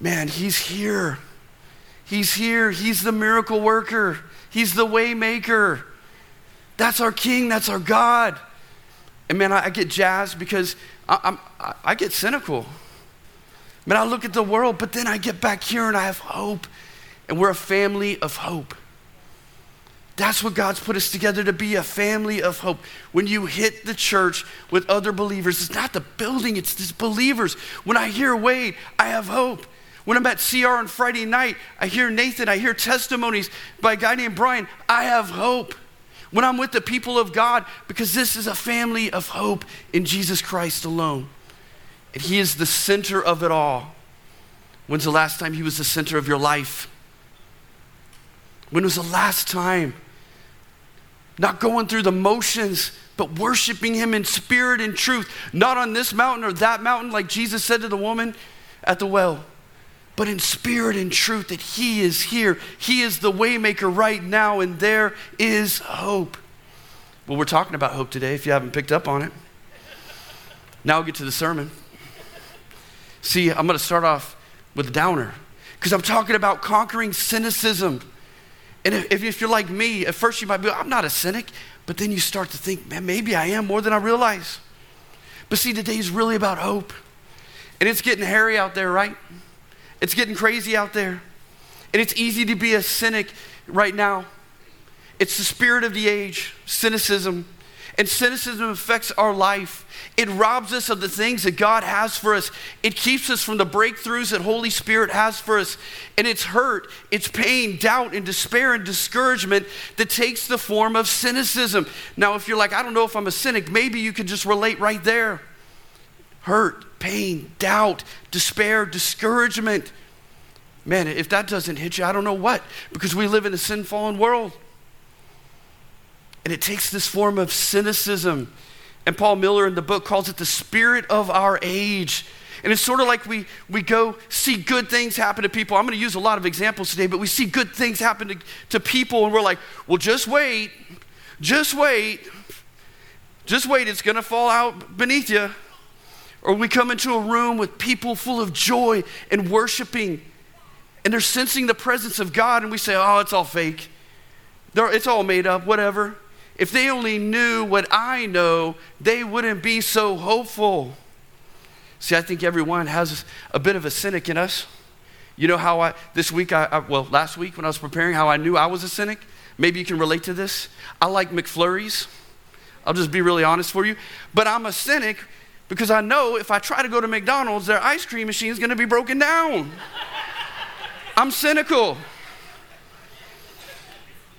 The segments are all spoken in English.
man, he's here. He's here. He's the miracle worker. He's the way maker. That's our king. That's our God. And man, I, I get jazzed because I, I, I get cynical. Man, I look at the world, but then I get back here and I have hope. And we're a family of hope. That's what God's put us together to be a family of hope. When you hit the church with other believers, it's not the building, it's these believers. When I hear Wade, I have hope. When I'm at CR on Friday night, I hear Nathan, I hear testimonies by a guy named Brian, I have hope. When I'm with the people of God, because this is a family of hope in Jesus Christ alone. And He is the center of it all. When's the last time He was the center of your life? When was the last time? Not going through the motions, but worshiping Him in spirit and truth. Not on this mountain or that mountain, like Jesus said to the woman at the well but in spirit and truth that He is here. He is the waymaker right now, and there is hope. Well, we're talking about hope today, if you haven't picked up on it. Now I'll get to the sermon. See, I'm going to start off with a downer because I'm talking about conquering cynicism. And if, if, you're like me, at first you might be, I'm not a cynic, but then you start to think, man, maybe I am more than I realize. But see, today is really about hope. And it's getting hairy out there, right? It's getting crazy out there. And it's easy to be a cynic right now. It's the spirit of the age, cynicism. And cynicism affects our life. It robs us of the things that God has for us. It keeps us from the breakthroughs that Holy Spirit has for us. And it's hurt, it's pain, doubt, and despair and discouragement that takes the form of cynicism. Now, if you're like, I don't know if I'm a cynic, maybe you can just relate right there. Hurt, pain, doubt, despair, discouragement. Man, if that doesn't hit you, I don't know what, because we live in a sin fallen world. And it takes this form of cynicism. And Paul Miller in the book calls it the spirit of our age. And it's sort of like we, we go see good things happen to people. I'm going to use a lot of examples today, but we see good things happen to, to people, and we're like, well, just wait, just wait, just wait, it's going to fall out beneath you. Or we come into a room with people full of joy and worshiping, and they're sensing the presence of God, and we say, oh, it's all fake. They're, it's all made up, whatever. If they only knew what I know, they wouldn't be so hopeful. See, I think everyone has a bit of a cynic in us. You know how I, this week, I, I, well, last week when I was preparing, how I knew I was a cynic? Maybe you can relate to this. I like McFlurries. I'll just be really honest for you. But I'm a cynic because I know if I try to go to McDonald's, their ice cream machine is going to be broken down. I'm cynical.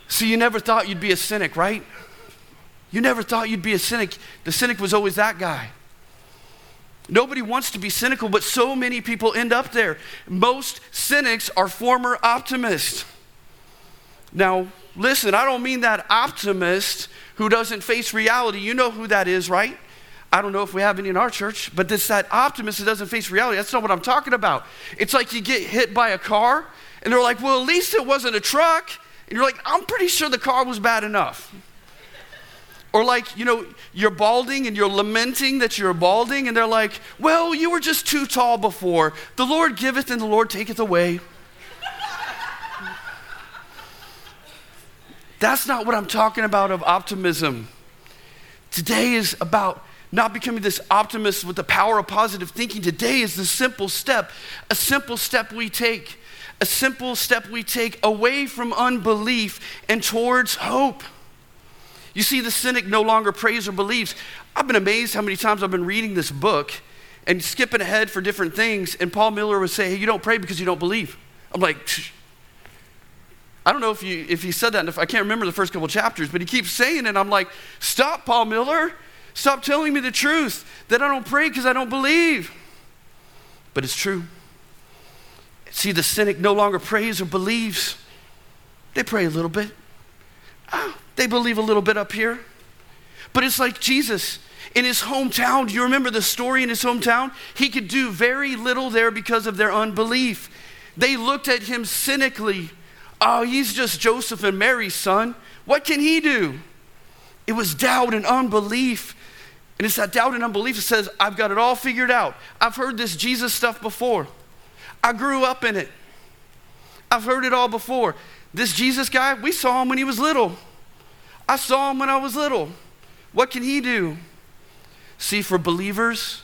See, you never thought you'd be a cynic, right? You never thought you'd be a cynic. The cynic was always that guy. Nobody wants to be cynical, but so many people end up there. Most cynics are former optimists. Now, listen, I don't mean that optimist who doesn't face reality. You know who that is, right? I don't know if we have any in our church, but it's that optimist that doesn't face reality. That's not what I'm talking about. It's like you get hit by a car, and they're like, well, at least it wasn't a truck. And you're like, I'm pretty sure the car was bad enough. Or like, you know, you're balding and you're lamenting that you're balding, and they're like, well, you were just too tall before. The Lord giveth and the Lord taketh away. That's not what I'm talking about of optimism. Today is about not becoming this optimist with the power of positive thinking. Today is the simple step, a simple step we take, a simple step we take away from unbelief and towards hope. You see, the cynic no longer prays or believes. I've been amazed how many times I've been reading this book and skipping ahead for different things, and Paul Miller would say, Hey, you don't pray because you don't believe. I'm like, Psh. I don't know if, you, if he said that, I can't remember the first couple chapters, but he keeps saying it. I'm like, Stop, Paul Miller. Stop telling me the truth that I don't pray because I don't believe. But it's true. See, the cynic no longer prays or believes. They pray a little bit. Oh, they believe a little bit up here. But it's like Jesus in his hometown. Do you remember the story in his hometown? He could do very little there because of their unbelief. They looked at him cynically. Oh, he's just Joseph and Mary's son. What can he do? It was doubt and unbelief and it's that doubt and unbelief that says, I've got it all figured out. I've heard this Jesus stuff before. I grew up in it. I've heard it all before. This Jesus guy, we saw him when he was little. I saw him when I was little. What can he do? See, for believers,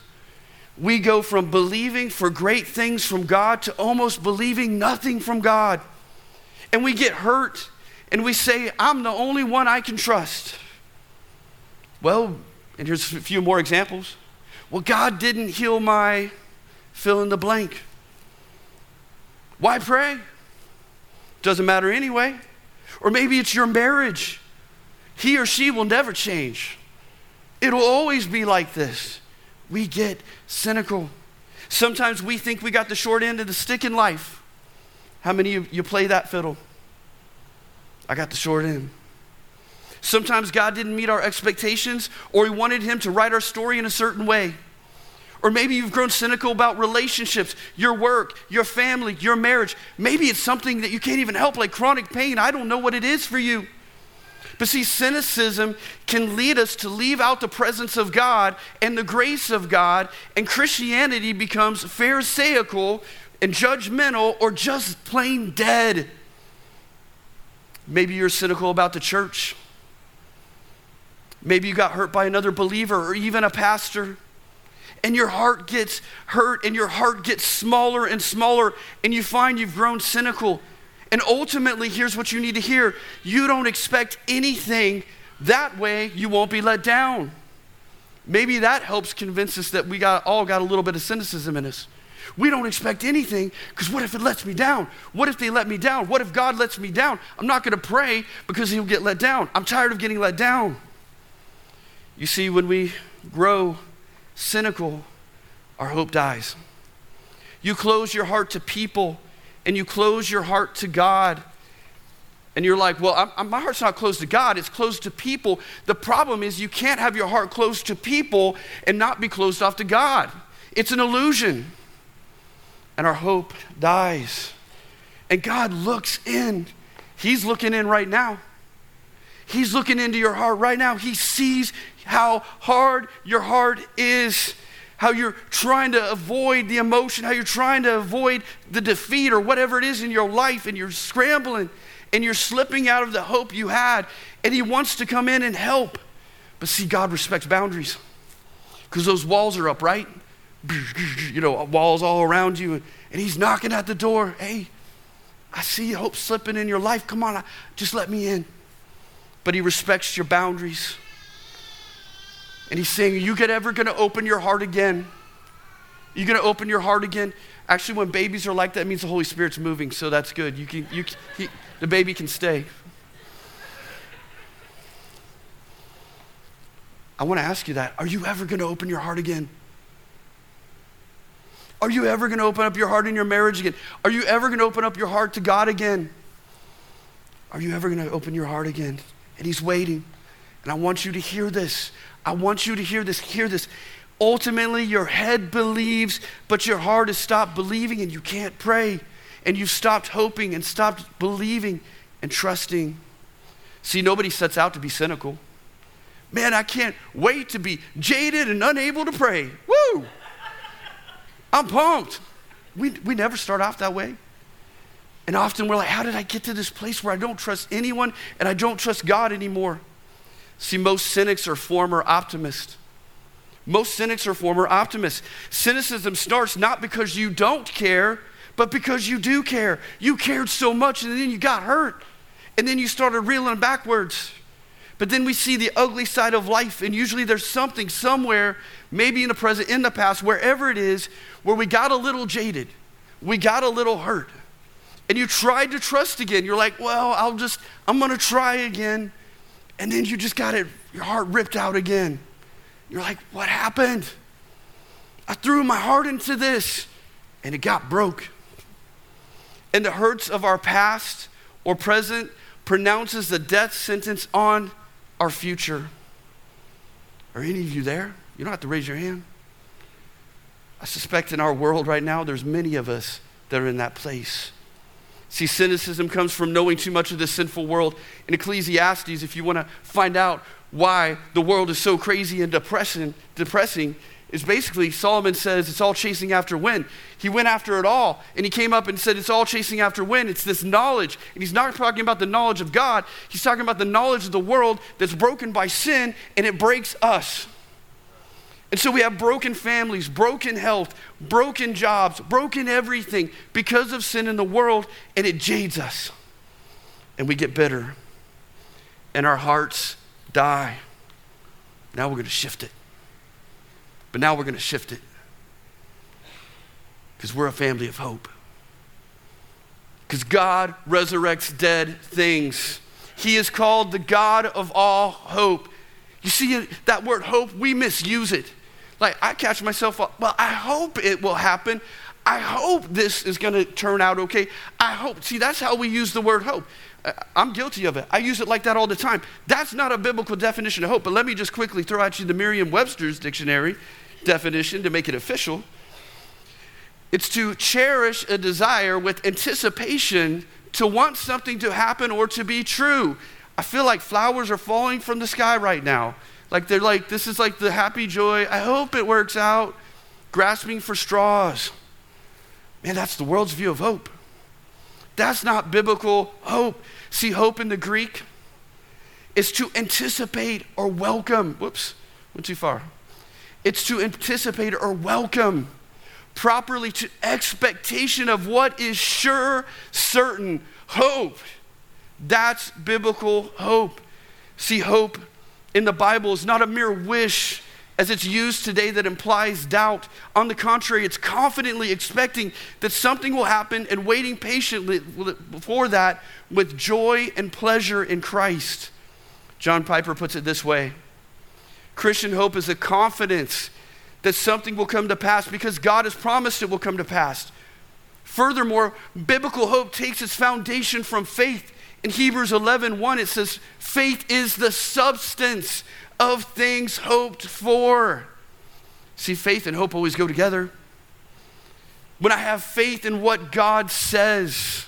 we go from believing for great things from God to almost believing nothing from God. And we get hurt and we say, I'm the only one I can trust. Well, and here's a few more examples. Well, God didn't heal my fill in the blank. Why pray? Doesn't matter anyway. Or maybe it's your marriage. He or she will never change. It'll always be like this. We get cynical. Sometimes we think we got the short end of the stick in life. How many of you play that fiddle? I got the short end. Sometimes God didn't meet our expectations, or we wanted Him to write our story in a certain way. Or maybe you've grown cynical about relationships, your work, your family, your marriage. Maybe it's something that you can't even help, like chronic pain. I don't know what it is for you. But see, cynicism can lead us to leave out the presence of God and the grace of God, and Christianity becomes Pharisaical and judgmental or just plain dead. Maybe you're cynical about the church. Maybe you got hurt by another believer or even a pastor. And your heart gets hurt and your heart gets smaller and smaller, and you find you've grown cynical. And ultimately, here's what you need to hear you don't expect anything. That way, you won't be let down. Maybe that helps convince us that we got, all got a little bit of cynicism in us. We don't expect anything because what if it lets me down? What if they let me down? What if God lets me down? I'm not going to pray because he'll get let down. I'm tired of getting let down. You see, when we grow cynical, our hope dies. You close your heart to people and you close your heart to God. And you're like, well, I'm, my heart's not closed to God, it's closed to people. The problem is, you can't have your heart closed to people and not be closed off to God. It's an illusion. And our hope dies. And God looks in. He's looking in right now. He's looking into your heart right now. He sees how hard your heart is, how you're trying to avoid the emotion, how you're trying to avoid the defeat or whatever it is in your life, and you're scrambling and you're slipping out of the hope you had, and He wants to come in and help. But see, God respects boundaries because those walls are up, right? You know, walls all around you, and He's knocking at the door. Hey, I see hope slipping in your life. Come on, just let me in. But He respects your boundaries. And he's saying, Are you ever going to open your heart again? Are you going to open your heart again? Actually, when babies are like that, means the Holy Spirit's moving, so that's good. You can, you, he, the baby can stay. I want to ask you that. Are you ever going to open your heart again? Are you ever going to open up your heart in your marriage again? Are you ever going to open up your heart to God again? Are you ever going to open your heart again? And He's waiting. And I want you to hear this. I want you to hear this. Hear this. Ultimately, your head believes, but your heart has stopped believing and you can't pray. And you've stopped hoping and stopped believing and trusting. See, nobody sets out to be cynical. Man, I can't wait to be jaded and unable to pray. Woo! I'm pumped. We, we never start off that way. And often we're like, how did I get to this place where I don't trust anyone and I don't trust God anymore? See, most cynics are former optimists. Most cynics are former optimists. Cynicism starts not because you don't care, but because you do care. You cared so much and then you got hurt. And then you started reeling backwards. But then we see the ugly side of life, and usually there's something somewhere, maybe in the present, in the past, wherever it is, where we got a little jaded. We got a little hurt. And you tried to trust again. You're like, well, I'll just, I'm going to try again. And then you just got it, your heart ripped out again. You're like, what happened? I threw my heart into this and it got broke. And the hurts of our past or present pronounces the death sentence on our future. Are any of you there? You don't have to raise your hand. I suspect in our world right now, there's many of us that are in that place. See, cynicism comes from knowing too much of this sinful world. In Ecclesiastes, if you want to find out why the world is so crazy and depressing, depressing, is basically Solomon says it's all chasing after wind. He went after it all, and he came up and said it's all chasing after wind. It's this knowledge. And he's not talking about the knowledge of God, he's talking about the knowledge of the world that's broken by sin, and it breaks us. And so we have broken families, broken health, broken jobs, broken everything because of sin in the world, and it jades us. And we get bitter, and our hearts die. Now we're going to shift it. But now we're going to shift it because we're a family of hope. Because God resurrects dead things. He is called the God of all hope. You see that word hope, we misuse it. Like I catch myself well, I hope it will happen. I hope this is going to turn out okay. I hope. See, that's how we use the word hope. I'm guilty of it. I use it like that all the time. That's not a biblical definition of hope. But let me just quickly throw at you the Merriam Webster's dictionary definition to make it official. It's to cherish a desire with anticipation to want something to happen or to be true. I feel like flowers are falling from the sky right now. Like they're like, this is like the happy joy. I hope it works out. Grasping for straws. Man, that's the world's view of hope. That's not biblical hope. See, hope in the Greek is to anticipate or welcome. Whoops, went too far. It's to anticipate or welcome properly to expectation of what is sure, certain hope. That's biblical hope. See, hope in the Bible is not a mere wish as it's used today that implies doubt. On the contrary, it's confidently expecting that something will happen and waiting patiently for that with joy and pleasure in Christ. John Piper puts it this way Christian hope is a confidence that something will come to pass because God has promised it will come to pass. Furthermore, biblical hope takes its foundation from faith. In Hebrews 11 1, it says, Faith is the substance of things hoped for. See, faith and hope always go together. When I have faith in what God says,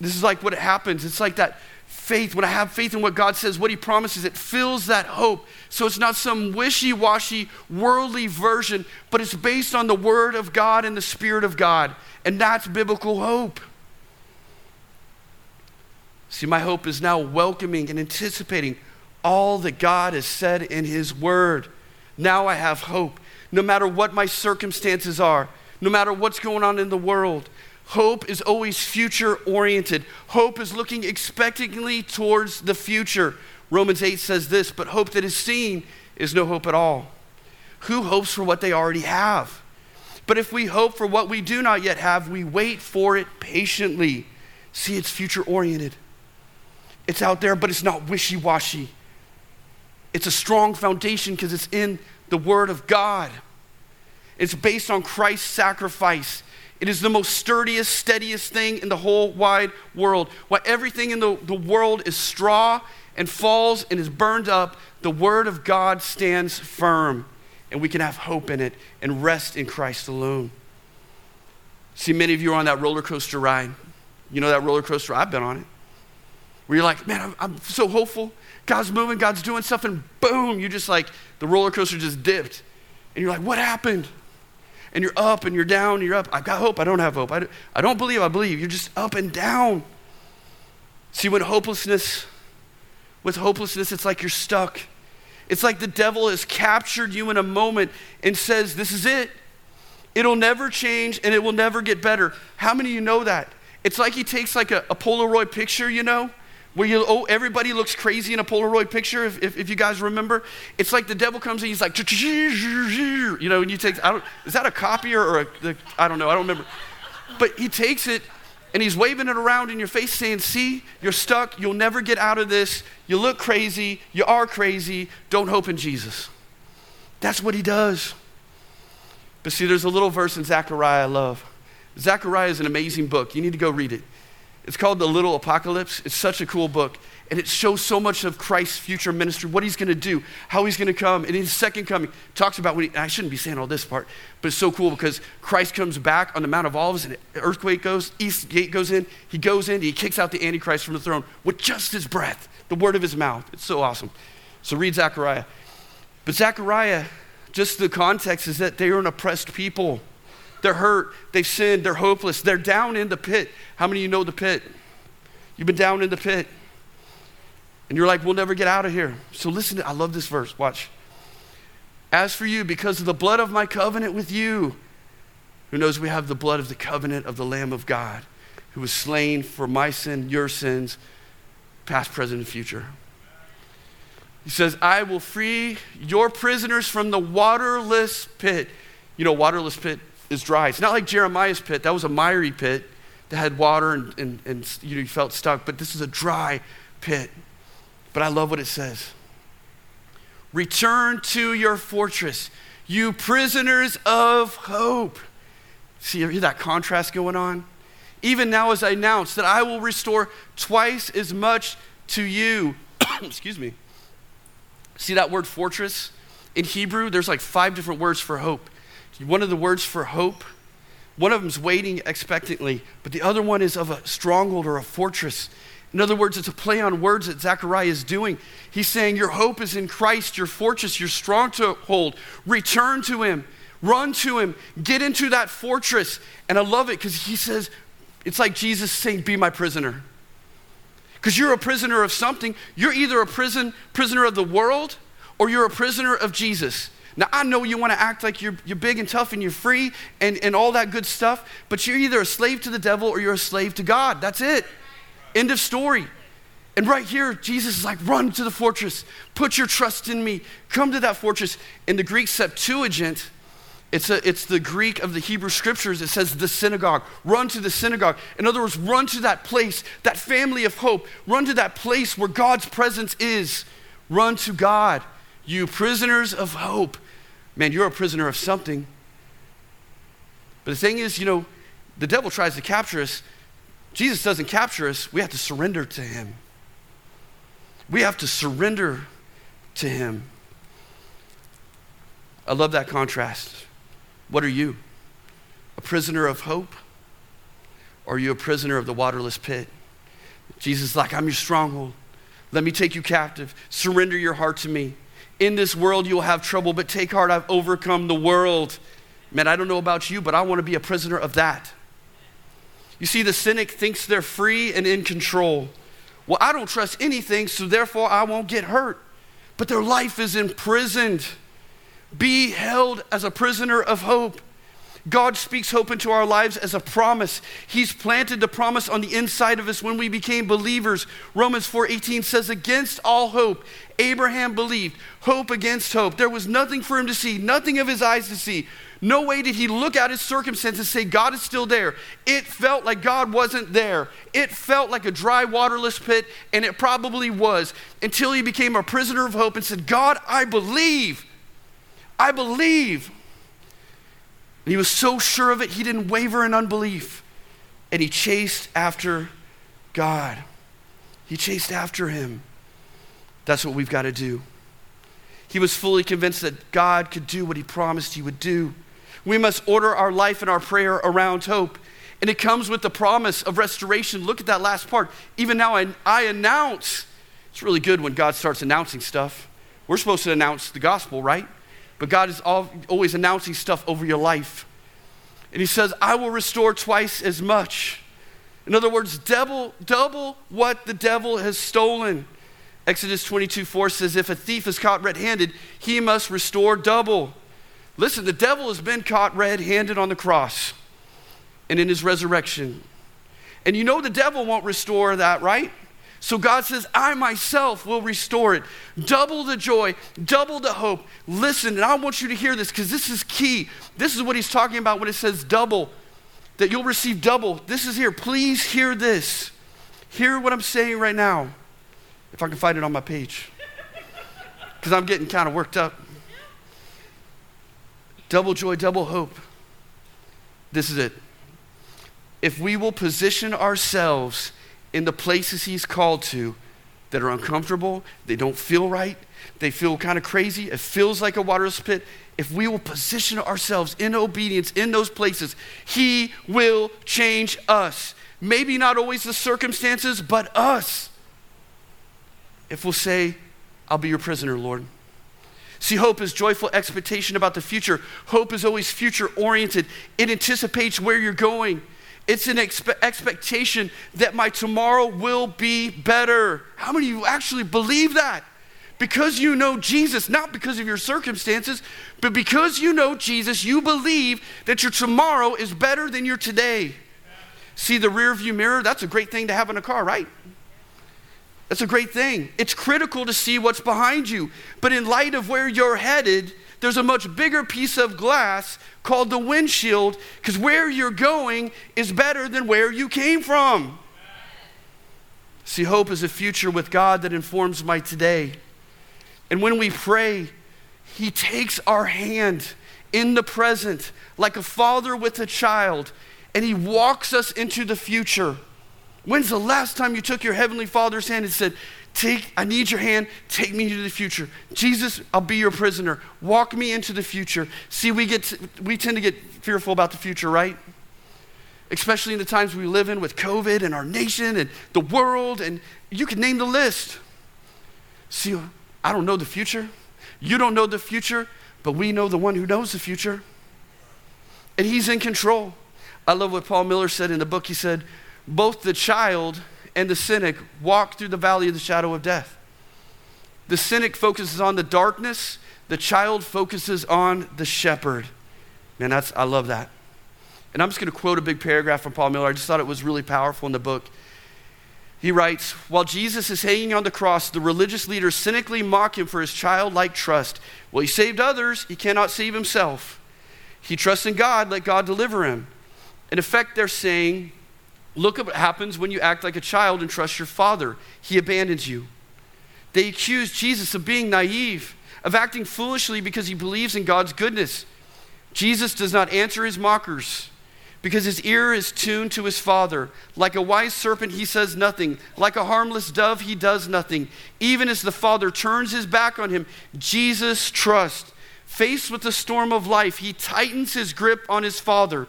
this is like what happens. It's like that faith. When I have faith in what God says, what He promises, it fills that hope. So it's not some wishy washy, worldly version, but it's based on the Word of God and the Spirit of God. And that's biblical hope. See, my hope is now welcoming and anticipating all that God has said in His Word. Now I have hope. No matter what my circumstances are, no matter what's going on in the world, hope is always future oriented. Hope is looking expectantly towards the future. Romans 8 says this, but hope that is seen is no hope at all. Who hopes for what they already have? But if we hope for what we do not yet have, we wait for it patiently. See, it's future oriented. It's out there, but it's not wishy washy. It's a strong foundation because it's in the Word of God. It's based on Christ's sacrifice. It is the most sturdiest, steadiest thing in the whole wide world. While everything in the, the world is straw and falls and is burned up, the Word of God stands firm, and we can have hope in it and rest in Christ alone. See, many of you are on that roller coaster ride. You know that roller coaster? I've been on it. Where you're like, man, I'm, I'm so hopeful. God's moving, God's doing stuff, and boom, you just like, the roller coaster just dipped. And you're like, what happened? And you're up and you're down, and you're up. I've got hope, I don't have hope. I don't, I don't believe, I believe. You're just up and down. See, when hopelessness, with hopelessness, it's like you're stuck. It's like the devil has captured you in a moment and says, This is it. It'll never change and it will never get better. How many of you know that? It's like he takes like a, a Polaroid picture, you know, where you, oh, everybody looks crazy in a Polaroid picture, if, if, if, you guys remember. It's like the devil comes and he's like, you know, and you take, I don't, is that a copier or a, the, I don't know, I don't remember. But he takes it and he's waving it around in your face saying, see, you're stuck, you'll never get out of this, you look crazy, you are crazy, don't hope in Jesus. That's what he does. But see, there's a little verse in Zechariah I love. Zechariah is an amazing book. You need to go read it. It's called The Little Apocalypse. It's such a cool book. And it shows so much of Christ's future ministry, what he's going to do, how he's going to come. And his second coming, talks about when he, I shouldn't be saying all this part, but it's so cool because Christ comes back on the Mount of Olives and an earthquake goes, east gate goes in. He goes in, he kicks out the Antichrist from the throne with just his breath, the word of his mouth. It's so awesome. So read Zechariah. But Zechariah just the context is that they are an oppressed people. They're hurt, they've sinned, they're hopeless, they're down in the pit. How many of you know the pit? You've been down in the pit. And you're like, we'll never get out of here. So listen, to, I love this verse. Watch. As for you, because of the blood of my covenant with you, who knows we have the blood of the covenant of the Lamb of God, who was slain for my sin, your sins, past, present, and future. He says, I will free your prisoners from the waterless pit. You know, waterless pit is dry. It's not like Jeremiah's pit. That was a miry pit that had water and, and, and you, know, you felt stuck, but this is a dry pit. But I love what it says. Return to your fortress, you prisoners of hope. See, hear that contrast going on? Even now, as I announce that I will restore twice as much to you. Excuse me. See that word fortress? In Hebrew, there's like five different words for hope. One of the words for hope, one of them is waiting expectantly, but the other one is of a stronghold or a fortress. In other words, it's a play on words that Zechariah is doing. He's saying, Your hope is in Christ, your fortress, your stronghold. Return to Him, run to Him, get into that fortress. And I love it because he says, It's like Jesus saying, Be my prisoner. Because you're a prisoner of something. You're either a prison, prisoner of the world or you're a prisoner of Jesus. Now, I know you want to act like you're, you're big and tough and you're free and, and all that good stuff, but you're either a slave to the devil or you're a slave to God. That's it. End of story. And right here, Jesus is like, run to the fortress, put your trust in me, come to that fortress. In the Greek Septuagint, it's, a, it's the Greek of the Hebrew scriptures. It says the synagogue. Run to the synagogue. In other words, run to that place, that family of hope. Run to that place where God's presence is. Run to God, you prisoners of hope. Man, you're a prisoner of something. But the thing is, you know, the devil tries to capture us Jesus doesn't capture us, we have to surrender to Him. We have to surrender to Him. I love that contrast. What are you? A prisoner of hope? Or are you a prisoner of the waterless pit? Jesus is like, I'm your stronghold. Let me take you captive. Surrender your heart to me. In this world, you will have trouble, but take heart, I've overcome the world. Man, I don't know about you, but I want to be a prisoner of that. You see, the cynic thinks they're free and in control. Well, I don't trust anything, so therefore I won't get hurt. But their life is imprisoned. Be held as a prisoner of hope. God speaks hope into our lives as a promise. He's planted the promise on the inside of us when we became believers. Romans 4:18 says against all hope Abraham believed. Hope against hope. There was nothing for him to see, nothing of his eyes to see. No way did he look at his circumstances and say, God is still there. It felt like God wasn't there. It felt like a dry, waterless pit, and it probably was until he became a prisoner of hope and said, God, I believe. I believe. And he was so sure of it, he didn't waver in unbelief. And he chased after God. He chased after him. That's what we've got to do. He was fully convinced that God could do what he promised he would do. We must order our life and our prayer around hope. And it comes with the promise of restoration. Look at that last part. Even now, I, I announce. It's really good when God starts announcing stuff. We're supposed to announce the gospel, right? But God is always announcing stuff over your life. And He says, I will restore twice as much. In other words, double, double what the devil has stolen. Exodus 22 4 says, If a thief is caught red handed, he must restore double. Listen, the devil has been caught red handed on the cross and in his resurrection. And you know the devil won't restore that, right? So God says, I myself will restore it. Double the joy, double the hope. Listen, and I want you to hear this because this is key. This is what he's talking about when it says double, that you'll receive double. This is here. Please hear this. Hear what I'm saying right now, if I can find it on my page, because I'm getting kind of worked up. Double joy, double hope. This is it. If we will position ourselves in the places He's called to that are uncomfortable, they don't feel right, they feel kind of crazy, it feels like a waterless pit. If we will position ourselves in obedience in those places, He will change us. Maybe not always the circumstances, but us. If we'll say, I'll be your prisoner, Lord. See, hope is joyful expectation about the future. Hope is always future oriented, it anticipates where you're going. It's an expe- expectation that my tomorrow will be better. How many of you actually believe that? Because you know Jesus, not because of your circumstances, but because you know Jesus, you believe that your tomorrow is better than your today. See the rear view mirror? That's a great thing to have in a car, right? That's a great thing. It's critical to see what's behind you. But in light of where you're headed, there's a much bigger piece of glass called the windshield because where you're going is better than where you came from. See, hope is a future with God that informs my today. And when we pray, He takes our hand in the present like a father with a child and He walks us into the future. When's the last time you took your Heavenly Father's hand and said, Take, I need your hand, take me into the future. Jesus, I'll be your prisoner. Walk me into the future. See, we, get to, we tend to get fearful about the future, right? Especially in the times we live in with COVID and our nation and the world, and you can name the list. See, I don't know the future. You don't know the future, but we know the one who knows the future. And he's in control. I love what Paul Miller said in the book. He said, both the child and the cynic walk through the valley of the shadow of death. The cynic focuses on the darkness, the child focuses on the shepherd. Man, that's, I love that. And I'm just going to quote a big paragraph from Paul Miller. I just thought it was really powerful in the book. He writes While Jesus is hanging on the cross, the religious leaders cynically mock him for his childlike trust. Well, he saved others, he cannot save himself. He trusts in God, let God deliver him. In effect, they're saying, Look at what happens when you act like a child and trust your father. He abandons you. They accuse Jesus of being naive, of acting foolishly because he believes in God's goodness. Jesus does not answer his mockers because his ear is tuned to his father. Like a wise serpent, he says nothing. Like a harmless dove, he does nothing. Even as the father turns his back on him, Jesus trusts. Faced with the storm of life, he tightens his grip on his father.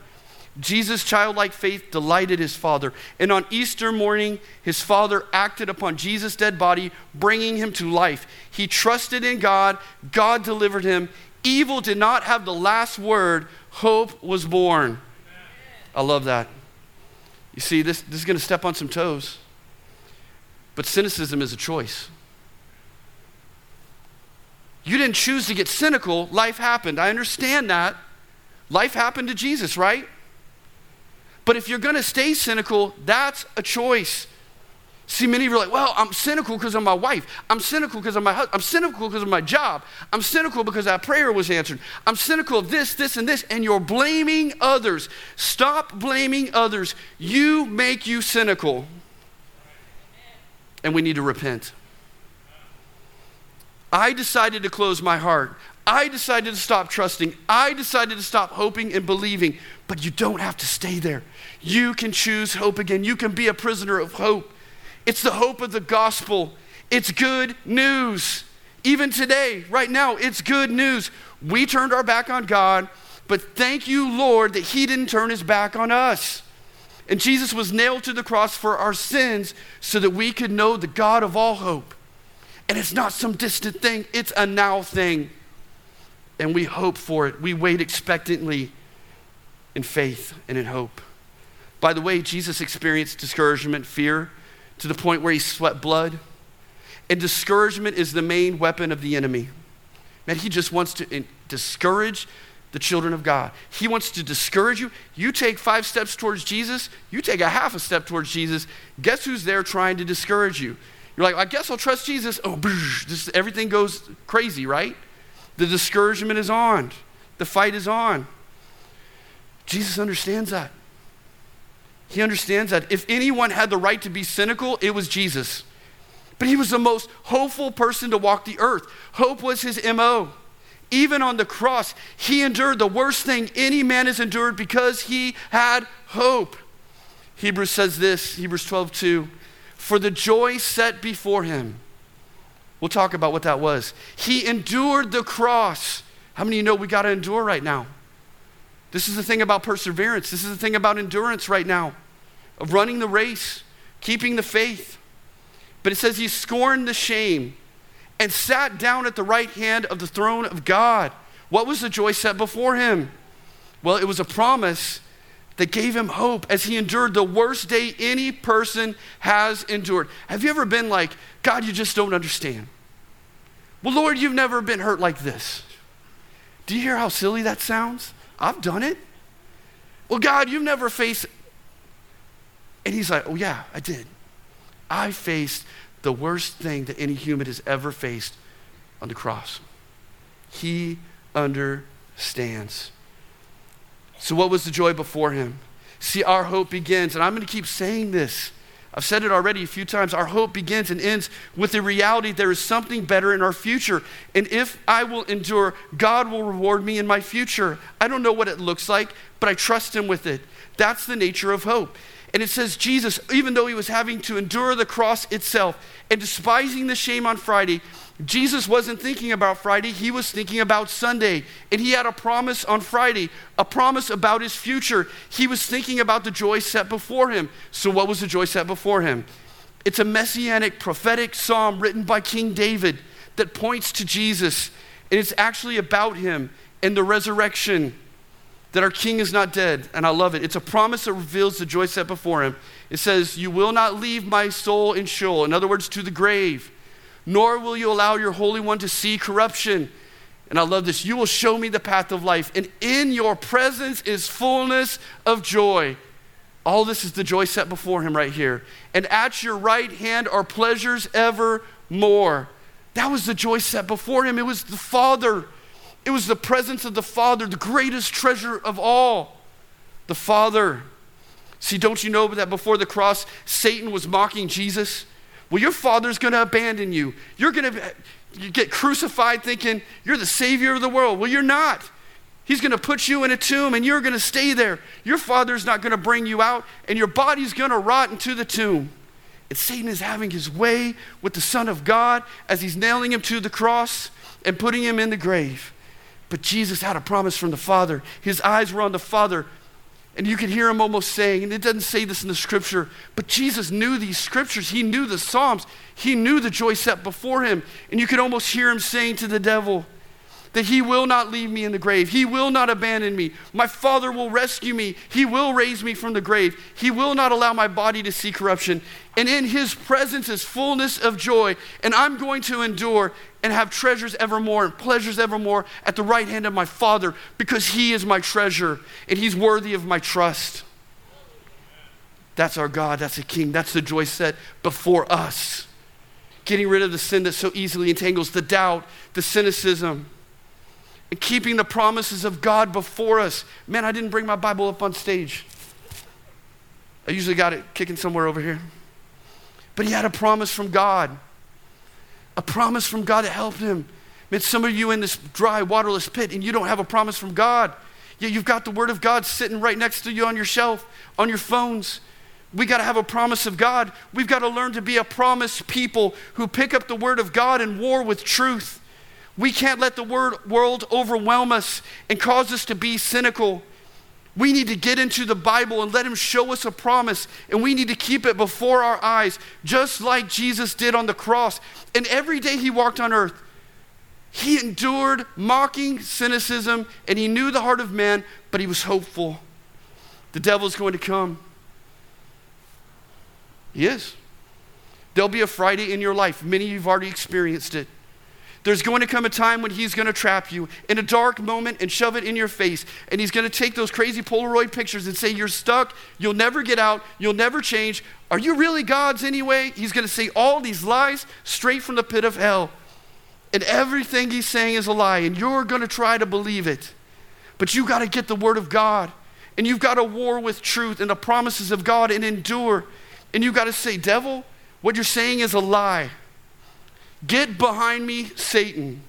Jesus' childlike faith delighted his father. And on Easter morning, his father acted upon Jesus' dead body, bringing him to life. He trusted in God, God delivered him. Evil did not have the last word, hope was born. I love that. You see, this, this is going to step on some toes, but cynicism is a choice. You didn't choose to get cynical, life happened. I understand that. Life happened to Jesus, right? But if you're going to stay cynical, that's a choice. See, many of you are like, well, I'm cynical because of my wife. I'm cynical because of my husband. I'm cynical because of my job. I'm cynical because that prayer was answered. I'm cynical of this, this, and this. And you're blaming others. Stop blaming others. You make you cynical. And we need to repent. I decided to close my heart. I decided to stop trusting. I decided to stop hoping and believing. But you don't have to stay there. You can choose hope again. You can be a prisoner of hope. It's the hope of the gospel. It's good news. Even today, right now, it's good news. We turned our back on God, but thank you, Lord, that He didn't turn His back on us. And Jesus was nailed to the cross for our sins so that we could know the God of all hope. And it's not some distant thing, it's a now thing and we hope for it. We wait expectantly in faith and in hope. By the way, Jesus experienced discouragement, fear, to the point where he sweat blood. And discouragement is the main weapon of the enemy. Man, he just wants to eh, discourage the children of God. He wants to discourage you. You take five steps towards Jesus, you take a half a step towards Jesus. Guess who's there trying to discourage you? You're like, I guess I'll trust Jesus. Oh, just, everything goes crazy, right? The discouragement is on, the fight is on. Jesus understands that. He understands that. If anyone had the right to be cynical, it was Jesus. But he was the most hopeful person to walk the earth. Hope was his MO. Even on the cross, he endured the worst thing any man has endured because he had hope. Hebrews says this, Hebrews 12, 2. For the joy set before him, We'll talk about what that was. He endured the cross. How many of you know we got to endure right now? This is the thing about perseverance. This is the thing about endurance right now, of running the race, keeping the faith. But it says he scorned the shame and sat down at the right hand of the throne of God. What was the joy set before him? Well, it was a promise that gave him hope as he endured the worst day any person has endured. Have you ever been like, God, you just don't understand? Well, Lord, you've never been hurt like this. Do you hear how silly that sounds? I've done it. Well, God, you've never faced. And he's like, Oh, yeah, I did. I faced the worst thing that any human has ever faced on the cross. He understands. So, what was the joy before him? See, our hope begins, and I'm going to keep saying this. I've said it already a few times. Our hope begins and ends with the reality there is something better in our future. And if I will endure, God will reward me in my future. I don't know what it looks like, but I trust Him with it. That's the nature of hope. And it says, Jesus, even though He was having to endure the cross itself and despising the shame on Friday, Jesus wasn't thinking about Friday, he was thinking about Sunday. And he had a promise on Friday, a promise about his future. He was thinking about the joy set before him. So, what was the joy set before him? It's a messianic prophetic psalm written by King David that points to Jesus. And it's actually about him and the resurrection that our king is not dead. And I love it. It's a promise that reveals the joy set before him. It says, You will not leave my soul in Sheol. In other words, to the grave nor will you allow your Holy One to see corruption. And I love this. You will show me the path of life, and in your presence is fullness of joy. All this is the joy set before him right here. And at your right hand are pleasures evermore. That was the joy set before him. It was the Father, it was the presence of the Father, the greatest treasure of all. The Father. See, don't you know that before the cross, Satan was mocking Jesus? Well, your father's going to abandon you. You're going to get crucified thinking you're the savior of the world. Well, you're not. He's going to put you in a tomb and you're going to stay there. Your father's not going to bring you out and your body's going to rot into the tomb. And Satan is having his way with the Son of God as he's nailing him to the cross and putting him in the grave. But Jesus had a promise from the Father. His eyes were on the Father. And you could hear him almost saying, and it doesn't say this in the scripture, but Jesus knew these scriptures. He knew the Psalms. He knew the joy set before him. And you could almost hear him saying to the devil, that he will not leave me in the grave. He will not abandon me. My Father will rescue me. He will raise me from the grave. He will not allow my body to see corruption. And in his presence is fullness of joy. And I'm going to endure and have treasures evermore and pleasures evermore at the right hand of my Father because he is my treasure and he's worthy of my trust. That's our God. That's a king. That's the joy set before us. Getting rid of the sin that so easily entangles the doubt, the cynicism keeping the promises of God before us. Man, I didn't bring my Bible up on stage. I usually got it kicking somewhere over here. But he had a promise from God. A promise from God to help him. Man, some of you in this dry, waterless pit, and you don't have a promise from God. Yet you've got the Word of God sitting right next to you on your shelf, on your phones. We got to have a promise of God. We've got to learn to be a promise people who pick up the Word of God and war with truth. We can't let the word, world overwhelm us and cause us to be cynical. We need to get into the Bible and let Him show us a promise, and we need to keep it before our eyes, just like Jesus did on the cross. And every day He walked on earth, He endured mocking cynicism, and He knew the heart of man, but He was hopeful. The devil's going to come. He is. There'll be a Friday in your life. Many of you have already experienced it. There's going to come a time when he's going to trap you in a dark moment and shove it in your face. And he's going to take those crazy Polaroid pictures and say, You're stuck. You'll never get out. You'll never change. Are you really God's anyway? He's going to say all these lies straight from the pit of hell. And everything he's saying is a lie. And you're going to try to believe it. But you got to get the word of God. And you've got to war with truth and the promises of God and endure. And you've got to say, Devil, what you're saying is a lie. Get behind me, Satan.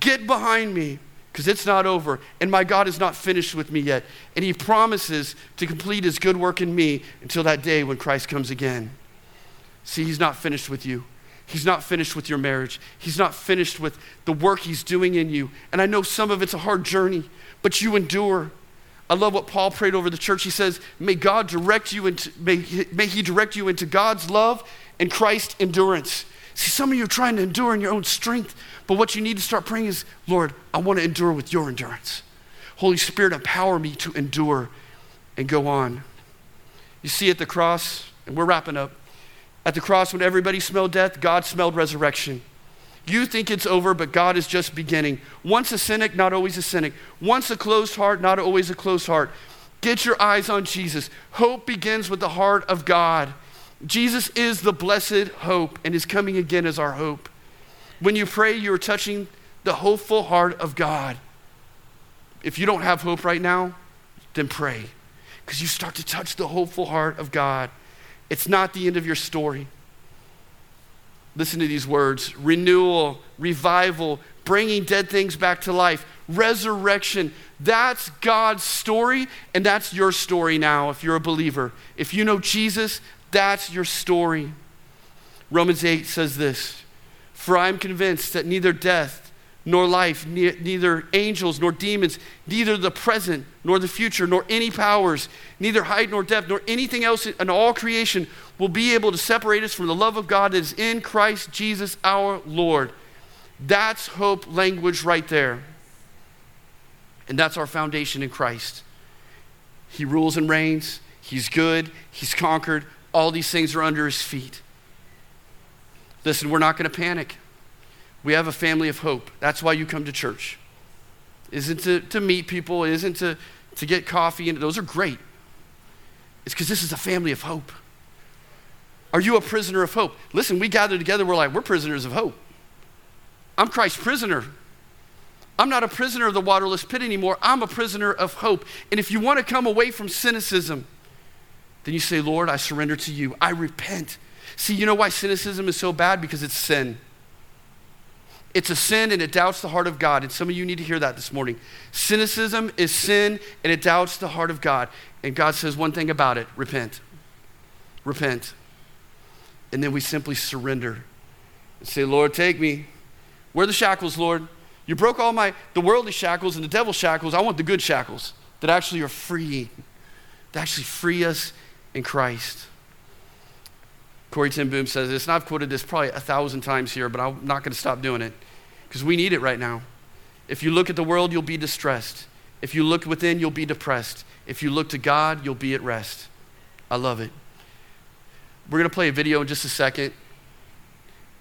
Get behind me, because it's not over. And my God is not finished with me yet. And He promises to complete His good work in me until that day when Christ comes again. See, He's not finished with you. He's not finished with your marriage. He's not finished with the work He's doing in you. And I know some of it's a hard journey, but you endure. I love what Paul prayed over the church. He says, May God direct you into, may, may He direct you into God's love and Christ's endurance. See, some of you are trying to endure in your own strength, but what you need to start praying is, Lord, I want to endure with your endurance. Holy Spirit, empower me to endure and go on. You see at the cross, and we're wrapping up. At the cross, when everybody smelled death, God smelled resurrection. You think it's over, but God is just beginning. Once a cynic, not always a cynic. Once a closed heart, not always a closed heart. Get your eyes on Jesus. Hope begins with the heart of God. Jesus is the blessed hope and is coming again as our hope. When you pray, you're touching the hopeful heart of God. If you don't have hope right now, then pray because you start to touch the hopeful heart of God. It's not the end of your story. Listen to these words renewal, revival, bringing dead things back to life, resurrection. That's God's story, and that's your story now if you're a believer. If you know Jesus, that's your story. Romans 8 says this For I am convinced that neither death, nor life, ne- neither angels nor demons, neither the present nor the future, nor any powers, neither height nor depth, nor anything else in all creation will be able to separate us from the love of God that is in Christ Jesus our Lord. That's hope language right there. And that's our foundation in Christ. He rules and reigns, He's good, He's conquered, all these things are under His feet. Listen, we're not going to panic. We have a family of hope. That's why you come to church. Isn't to, to meet people, isn't to, to get coffee, and those are great. It's because this is a family of hope. Are you a prisoner of hope? Listen, we gather together, we're like, we're prisoners of hope. I'm Christ's prisoner. I'm not a prisoner of the waterless pit anymore. I'm a prisoner of hope. And if you want to come away from cynicism, then you say, Lord, I surrender to you. I repent. See, you know why cynicism is so bad? Because it's sin. It's a sin and it doubts the heart of God. And some of you need to hear that this morning. Cynicism is sin and it doubts the heart of God. And God says one thing about it repent. Repent. And then we simply surrender and say, Lord, take me. Where are the shackles, Lord? You broke all my, the worldly shackles and the devil's shackles. I want the good shackles that actually are free, that actually free us in Christ. Corrie ten Boom says this, and I've quoted this probably a thousand times here, but I'm not going to stop doing it because we need it right now. If you look at the world, you'll be distressed. If you look within, you'll be depressed. If you look to God, you'll be at rest. I love it. We're going to play a video in just a second.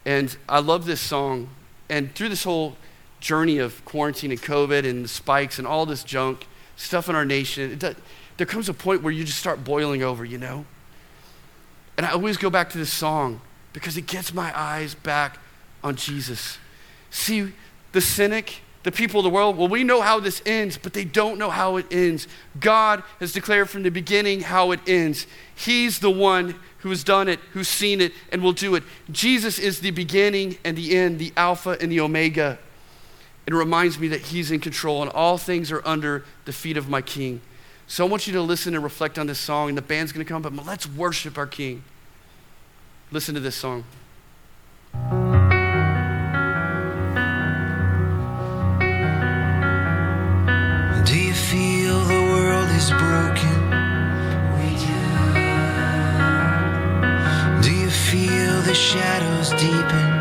And I love this song. And through this whole journey of quarantine and COVID and spikes and all this junk, stuff in our nation, it does, there comes a point where you just start boiling over, you know? And I always go back to this song because it gets my eyes back on Jesus. See, the cynic, the people of the world, well, we know how this ends, but they don't know how it ends. God has declared from the beginning how it ends. He's the one who has done it, who's seen it, and will do it. Jesus is the beginning and the end, the Alpha and the Omega. It reminds me that He's in control, and all things are under the feet of my King. So I want you to listen and reflect on this song, and the band's going to come, but let's worship our King. Listen to this song. Do you feel the world is broken? We do. Do you feel the shadows deepen?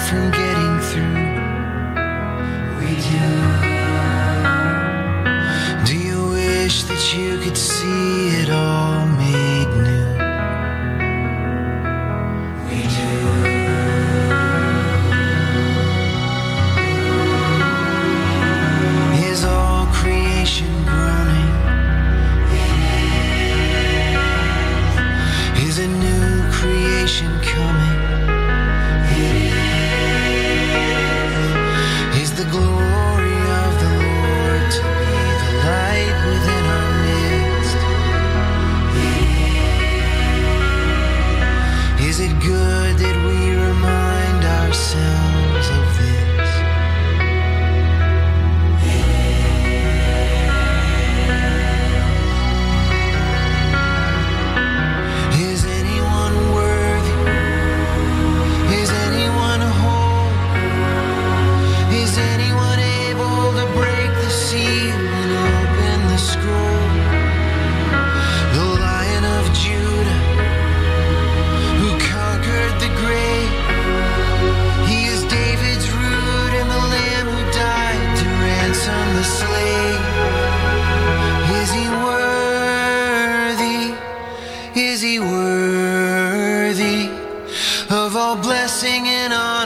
From getting through? We do. Do you wish that you could see it all all blessing